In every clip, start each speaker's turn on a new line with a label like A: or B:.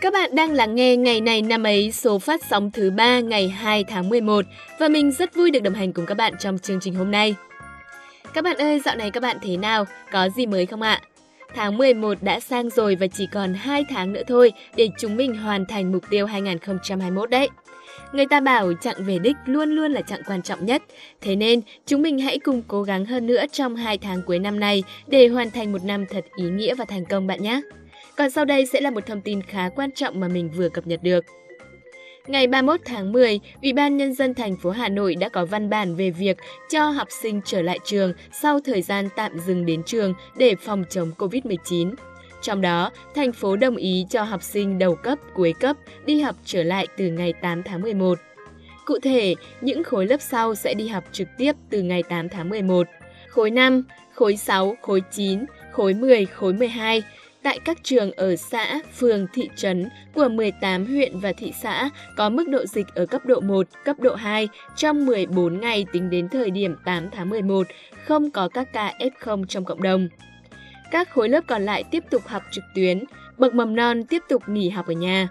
A: Các bạn đang lắng nghe ngày này năm ấy số phát sóng thứ 3 ngày 2 tháng 11 và mình rất vui được đồng hành cùng các bạn trong chương trình hôm nay. Các bạn ơi, dạo này các bạn thế nào? Có gì mới không ạ? Tháng 11 đã sang rồi và chỉ còn 2 tháng nữa thôi để chúng mình hoàn thành mục tiêu 2021 đấy. Người ta bảo chặng về đích luôn luôn là chặng quan trọng nhất. Thế nên, chúng mình hãy cùng cố gắng hơn nữa trong 2 tháng cuối năm này để hoàn thành một năm thật ý nghĩa và thành công bạn nhé. Còn sau đây sẽ là một thông tin khá quan trọng mà mình vừa cập nhật được. Ngày 31 tháng 10, Ủy ban Nhân dân thành phố Hà Nội đã có văn bản về việc cho học sinh trở lại trường sau thời gian tạm dừng đến trường để phòng chống COVID-19. Trong đó, thành phố đồng ý cho học sinh đầu cấp, cuối cấp đi học trở lại từ ngày 8 tháng 11. Cụ thể, những khối lớp sau sẽ đi học trực tiếp từ ngày 8 tháng 11. Khối 5, khối 6, khối 9, khối 10, khối 12 tại các trường ở xã, phường, thị trấn của 18 huyện và thị xã có mức độ dịch ở cấp độ 1, cấp độ 2 trong 14 ngày tính đến thời điểm 8 tháng 11, không có các ca F0 trong cộng đồng. Các khối lớp còn lại tiếp tục học trực tuyến, bậc mầm non tiếp tục nghỉ học ở nhà.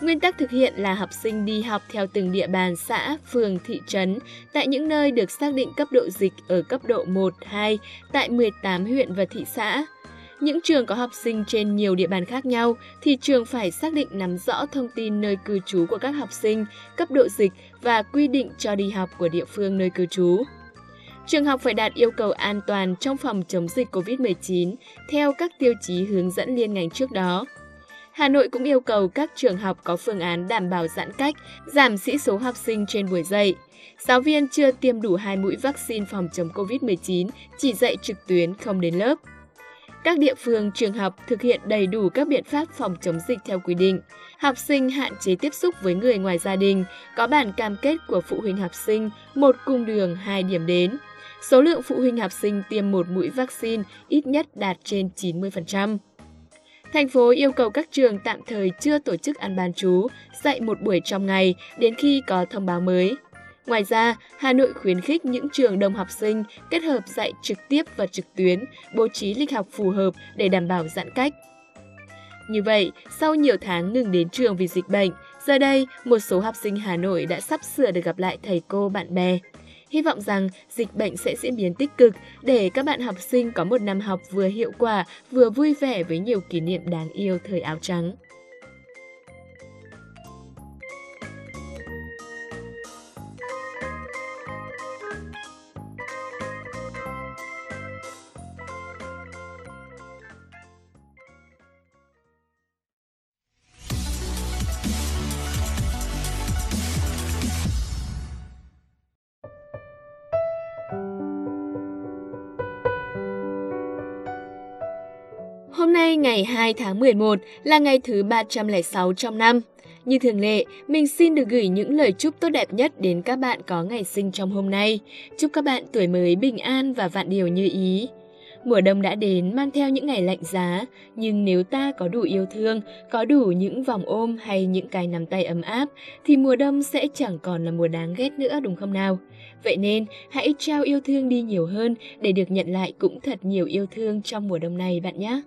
A: Nguyên tắc thực hiện là học sinh đi học theo từng địa bàn xã, phường, thị trấn tại những nơi được xác định cấp độ dịch ở cấp độ 1, 2 tại 18 huyện và thị xã. Những trường có học sinh trên nhiều địa bàn khác nhau thì trường phải xác định nắm rõ thông tin nơi cư trú của các học sinh, cấp độ dịch và quy định cho đi học của địa phương nơi cư trú. Trường học phải đạt yêu cầu an toàn trong phòng chống dịch COVID-19 theo các tiêu chí hướng dẫn liên ngành trước đó. Hà Nội cũng yêu cầu các trường học có phương án đảm bảo giãn cách, giảm sĩ số học sinh trên buổi dạy. Giáo viên chưa tiêm đủ hai mũi vaccine phòng chống COVID-19 chỉ dạy trực tuyến không đến lớp. Các địa phương, trường học thực hiện đầy đủ các biện pháp phòng chống dịch theo quy định. Học sinh hạn chế tiếp xúc với người ngoài gia đình, có bản cam kết của phụ huynh học sinh, một cung đường, hai điểm đến. Số lượng phụ huynh học sinh tiêm một mũi vaccine ít nhất đạt trên 90%. Thành phố yêu cầu các trường tạm thời chưa tổ chức ăn bán chú, dạy một buổi trong ngày đến khi có thông báo mới. Ngoài ra, Hà Nội khuyến khích những trường đông học sinh kết hợp dạy trực tiếp và trực tuyến, bố trí lịch học phù hợp để đảm bảo giãn cách. Như vậy, sau nhiều tháng ngừng đến trường vì dịch bệnh, giờ đây một số học sinh Hà Nội đã sắp sửa được gặp lại thầy cô, bạn bè. Hy vọng rằng dịch bệnh sẽ diễn biến tích cực để các bạn học sinh có một năm học vừa hiệu quả, vừa vui vẻ với nhiều kỷ niệm đáng yêu thời áo trắng. Ngày 2 tháng 11 là ngày thứ 306 trong năm. Như thường lệ, mình xin được gửi những lời chúc tốt đẹp nhất đến các bạn có ngày sinh trong hôm nay. Chúc các bạn tuổi mới bình an và vạn điều như ý. Mùa đông đã đến mang theo những ngày lạnh giá, nhưng nếu ta có đủ yêu thương, có đủ những vòng ôm hay những cái nắm tay ấm áp, thì mùa đông sẽ chẳng còn là mùa đáng ghét nữa đúng không nào? Vậy nên, hãy trao yêu thương đi nhiều hơn để được nhận lại cũng thật nhiều yêu thương trong mùa đông này bạn nhé.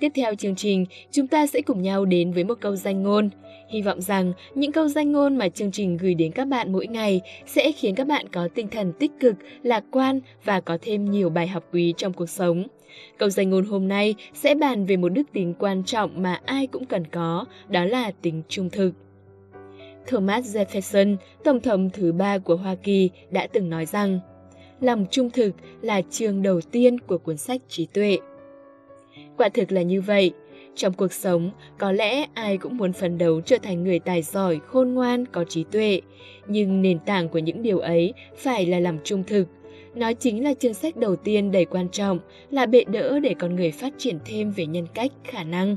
A: Tiếp theo chương trình, chúng ta sẽ cùng nhau đến với một câu danh ngôn. Hy vọng rằng những câu danh ngôn mà chương trình gửi đến các bạn mỗi ngày sẽ khiến các bạn có tinh thần tích cực, lạc quan và có thêm nhiều bài học quý trong cuộc sống. Câu danh ngôn hôm nay sẽ bàn về một đức tính quan trọng mà ai cũng cần có, đó là tính trung thực. Thomas Jefferson, tổng thống thứ ba của Hoa Kỳ, đã từng nói rằng lòng trung thực là trường đầu tiên của cuốn sách trí tuệ. Quả thực là như vậy. Trong cuộc sống, có lẽ ai cũng muốn phấn đấu trở thành người tài giỏi, khôn ngoan, có trí tuệ. Nhưng nền tảng của những điều ấy phải là lòng trung thực. Nó chính là chương sách đầu tiên đầy quan trọng, là bệ đỡ để con người phát triển thêm về nhân cách, khả năng.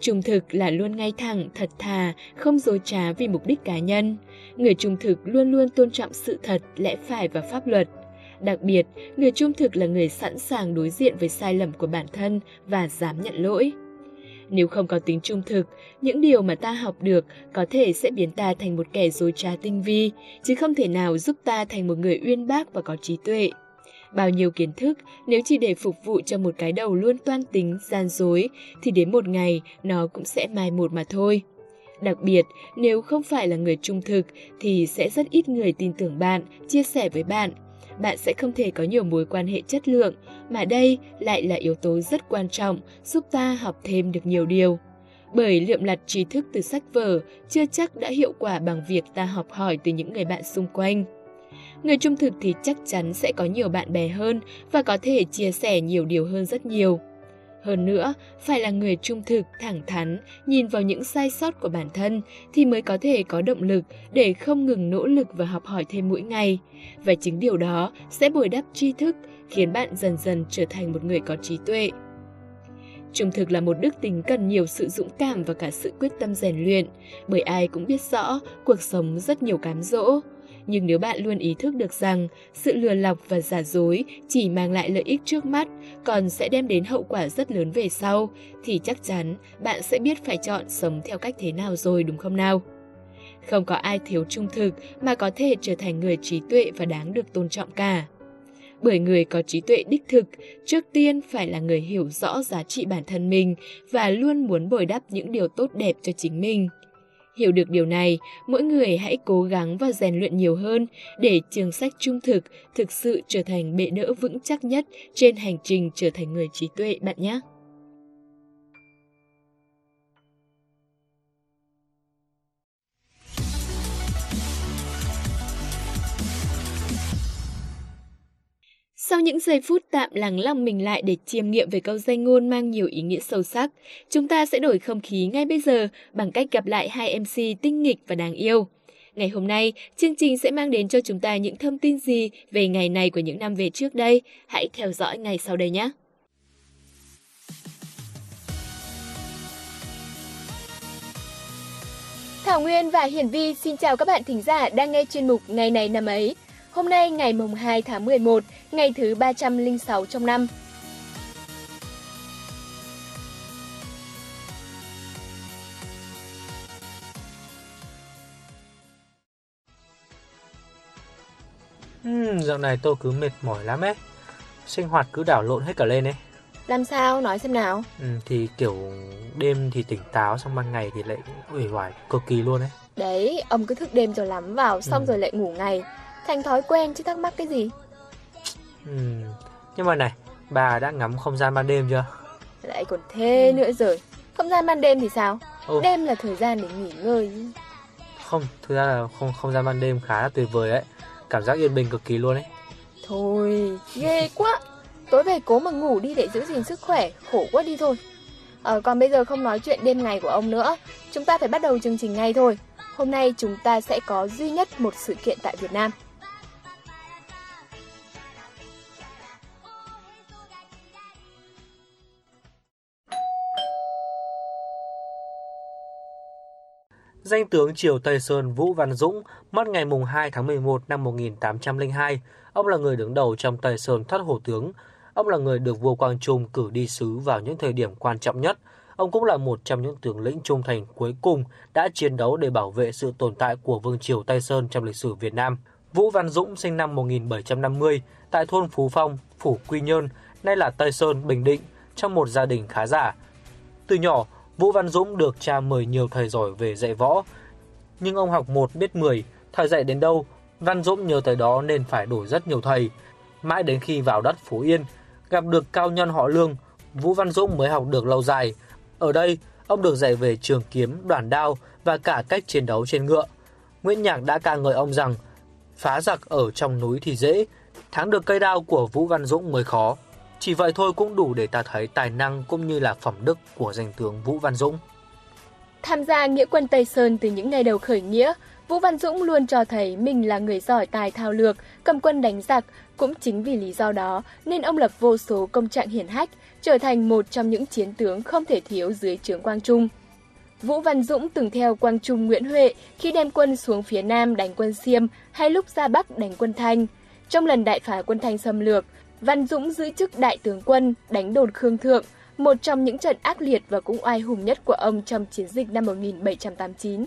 A: Trung thực là luôn ngay thẳng, thật thà, không dối trá vì mục đích cá nhân. Người trung thực luôn luôn tôn trọng sự thật, lẽ phải và pháp luật – Đặc biệt, người trung thực là người sẵn sàng đối diện với sai lầm của bản thân và dám nhận lỗi. Nếu không có tính trung thực, những điều mà ta học được có thể sẽ biến ta thành một kẻ dối trá tinh vi, chứ không thể nào giúp ta thành một người uyên bác và có trí tuệ. Bao nhiêu kiến thức nếu chỉ để phục vụ cho một cái đầu luôn toan tính, gian dối thì đến một ngày nó cũng sẽ mai một mà thôi. Đặc biệt, nếu không phải là người trung thực thì sẽ rất ít người tin tưởng bạn, chia sẻ với bạn. Bạn sẽ không thể có nhiều mối quan hệ chất lượng, mà đây lại là yếu tố rất quan trọng giúp ta học thêm được nhiều điều. Bởi liệm lặt trí thức từ sách vở chưa chắc đã hiệu quả bằng việc ta học hỏi từ những người bạn xung quanh. Người trung thực thì chắc chắn sẽ có nhiều bạn bè hơn và có thể chia sẻ nhiều điều hơn rất nhiều. Hơn nữa, phải là người trung thực, thẳng thắn, nhìn vào những sai sót của bản thân thì mới có thể có động lực để không ngừng nỗ lực và học hỏi thêm mỗi ngày. Và chính điều đó sẽ bồi đắp tri thức, khiến bạn dần dần trở thành một người có trí tuệ. Trung thực là một đức tính cần nhiều sự dũng cảm và cả sự quyết tâm rèn luyện, bởi ai cũng biết rõ cuộc sống rất nhiều cám dỗ. Nhưng nếu bạn luôn ý thức được rằng sự lừa lọc và giả dối chỉ mang lại lợi ích trước mắt, còn sẽ đem đến hậu quả rất lớn về sau, thì chắc chắn bạn sẽ biết phải chọn sống theo cách thế nào rồi đúng không nào? Không có ai thiếu trung thực mà có thể trở thành người trí tuệ và đáng được tôn trọng cả. Bởi người có trí tuệ đích thực, trước tiên phải là người hiểu rõ giá trị bản thân mình và luôn muốn bồi đắp những điều tốt đẹp cho chính mình. Hiểu được điều này, mỗi người hãy cố gắng và rèn luyện nhiều hơn để trường sách trung thực thực sự trở thành bệ đỡ vững chắc nhất trên hành trình trở thành người trí tuệ bạn nhé. Sau những giây phút tạm lắng lòng mình lại để chiêm nghiệm về câu danh ngôn mang nhiều ý nghĩa sâu sắc, chúng ta sẽ đổi không khí ngay bây giờ bằng cách gặp lại hai MC tinh nghịch và đáng yêu. Ngày hôm nay, chương trình sẽ mang đến cho chúng ta những thông tin gì về ngày này của những năm về trước đây? Hãy theo dõi ngay sau đây nhé! Thảo Nguyên và Hiển Vi xin chào các bạn thính giả đang nghe chuyên mục Ngày này năm ấy. Hôm nay ngày mùng 2 tháng 11, ngày thứ 306 trong năm.
B: Hmm, dạo này tôi cứ mệt mỏi lắm ấy. Sinh hoạt cứ đảo lộn hết cả lên ấy.
A: Làm sao? Nói xem nào.
B: Ừ, thì kiểu đêm thì tỉnh táo xong ban ngày thì lại uể oải cực kỳ luôn ấy.
A: Đấy, ông cứ thức đêm rồi lắm vào xong ừ. rồi lại ngủ ngày thành thói quen chứ thắc mắc cái gì?
B: Ừ. nhưng mà này bà đã ngắm không gian ban đêm chưa?
A: Lại còn thế ừ. nữa rồi. Không gian ban đêm thì sao? Ừ. đêm là thời gian để nghỉ ngơi.
B: Không thực ra là không không gian ban đêm khá là tuyệt vời đấy. Cảm giác yên bình cực kỳ luôn ấy.
A: Thôi ghê quá. Tối về cố mà ngủ đi để giữ gìn sức khỏe khổ quá đi thôi. Ờ, còn bây giờ không nói chuyện đêm ngày của ông nữa. Chúng ta phải bắt đầu chương trình ngay thôi. Hôm nay chúng ta sẽ có duy nhất một sự kiện tại Việt Nam
B: Danh tướng Triều Tây Sơn Vũ Văn Dũng mất ngày 2 tháng 11 năm 1802. Ông là người đứng đầu trong Tây Sơn thoát hổ tướng. Ông là người được vua Quang Trung cử đi sứ vào những thời điểm quan trọng nhất. Ông cũng là một trong những tướng lĩnh trung thành cuối cùng đã chiến đấu để bảo vệ sự tồn tại của Vương triều Tây Sơn trong lịch sử Việt Nam. Vũ Văn Dũng sinh năm 1750 tại thôn Phú Phong, Phủ Quy Nhơn, nay là Tây Sơn, Bình Định, trong một gia đình khá giả. Từ nhỏ, Vũ Văn Dũng được cha mời nhiều thầy giỏi về dạy võ, nhưng ông học một biết 10, thầy dạy đến đâu, Văn Dũng nhớ tới đó nên phải đổi rất nhiều thầy. Mãi đến khi vào đất Phú Yên, gặp được cao nhân họ Lương, Vũ Văn Dũng mới học được lâu dài. Ở đây, ông được dạy về trường kiếm, đoàn đao và cả cách chiến đấu trên ngựa. Nguyễn Nhạc đã ca ngợi ông rằng, phá giặc ở trong núi thì dễ, thắng được cây đao của Vũ Văn Dũng mới khó. Chỉ vậy thôi cũng đủ để ta thấy tài năng cũng như là phẩm đức của danh tướng Vũ Văn Dũng.
A: Tham gia nghĩa quân Tây Sơn từ những ngày đầu khởi nghĩa, Vũ Văn Dũng luôn cho thấy mình là người giỏi tài thao lược, cầm quân đánh giặc. Cũng chính vì lý do đó nên ông lập vô số công trạng hiển hách, trở thành một trong những chiến tướng không thể thiếu dưới trướng Quang Trung. Vũ Văn Dũng từng theo Quang Trung Nguyễn Huệ khi đem quân xuống phía Nam đánh quân Xiêm hay lúc ra Bắc đánh quân Thanh. Trong lần đại phá quân Thanh xâm lược, Văn Dũng giữ chức đại tướng quân, đánh đồn Khương Thượng, một trong những trận ác liệt và cũng oai hùng nhất của ông trong chiến dịch năm 1789.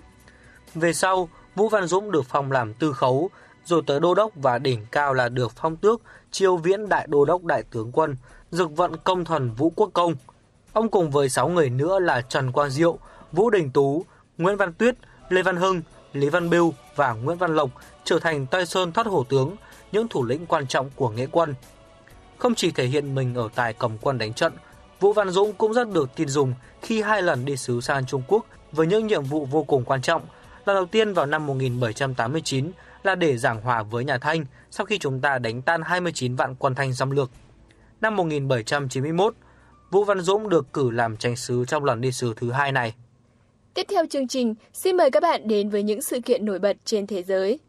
B: Về sau, Vũ Văn Dũng được phong làm tư khấu, rồi tới đô đốc và đỉnh cao là được phong tước chiêu viễn đại đô đốc đại tướng quân, dực vận công thần Vũ Quốc Công. Ông cùng với 6 người nữa là Trần Quang Diệu, Vũ Đình Tú, Nguyễn Văn Tuyết, Lê Văn Hưng, Lý Văn Biêu và Nguyễn Văn Lộc trở thành Tây Sơn thoát hổ tướng, những thủ lĩnh quan trọng của nghĩa quân. Không chỉ thể hiện mình ở tài cầm quân đánh trận, Vũ Văn Dũng cũng rất được tin dùng khi hai lần đi sứ sang Trung Quốc với những nhiệm vụ vô cùng quan trọng. Lần đầu tiên vào năm 1789 là để giảng hòa với nhà Thanh sau khi chúng ta đánh tan 29 vạn quân Thanh xâm lược. Năm 1791, Vũ Văn Dũng được cử làm tranh sứ trong lần đi sứ thứ hai này.
C: Tiếp theo chương trình, xin mời các bạn đến với những sự kiện nổi bật trên thế giới.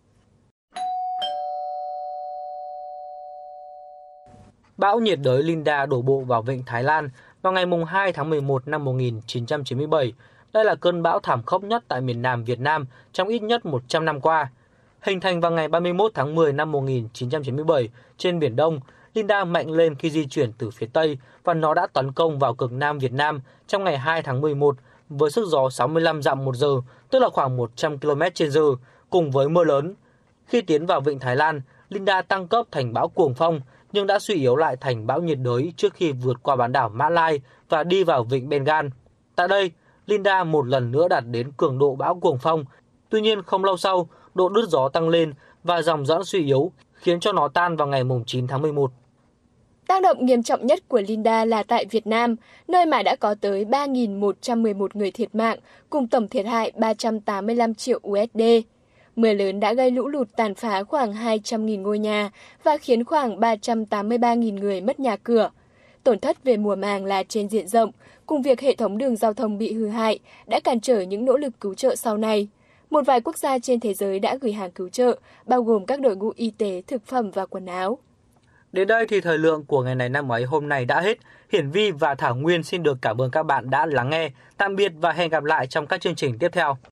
B: Bão nhiệt đới Linda đổ bộ vào vịnh Thái Lan vào ngày 2 tháng 11 năm 1997. Đây là cơn bão thảm khốc nhất tại miền Nam Việt Nam trong ít nhất 100 năm qua. Hình thành vào ngày 31 tháng 10 năm 1997 trên Biển Đông, Linda mạnh lên khi di chuyển từ phía Tây và nó đã tấn công vào cực Nam Việt Nam trong ngày 2 tháng 11 với sức gió 65 dặm một giờ, tức là khoảng 100 km h cùng với mưa lớn. Khi tiến vào vịnh Thái Lan, Linda tăng cấp thành bão cuồng phong nhưng đã suy yếu lại thành bão nhiệt đới trước khi vượt qua bán đảo Mã Lai và đi vào vịnh Bengal. Tại đây, Linda một lần nữa đạt đến cường độ bão cuồng phong. Tuy nhiên không lâu sau, độ đứt gió tăng lên và dòng dẫn suy yếu, khiến cho nó tan vào ngày 9 tháng 11.
C: Tác động nghiêm trọng nhất của Linda là tại Việt Nam, nơi mà đã có tới 3.111 người thiệt mạng, cùng tổng thiệt hại 385 triệu USD. Mưa lớn đã gây lũ lụt tàn phá khoảng 200.000 ngôi nhà và khiến khoảng 383.000 người mất nhà cửa. Tổn thất về mùa màng là trên diện rộng, cùng việc hệ thống đường giao thông bị hư hại đã cản trở những nỗ lực cứu trợ sau này. Một vài quốc gia trên thế giới đã gửi hàng cứu trợ, bao gồm các đội ngũ y tế, thực phẩm và quần áo.
B: Đến đây thì thời lượng của ngày này năm ấy hôm nay đã hết. Hiển Vi và Thảo Nguyên xin được cảm ơn các bạn đã lắng nghe. Tạm biệt và hẹn gặp lại trong các chương trình tiếp theo.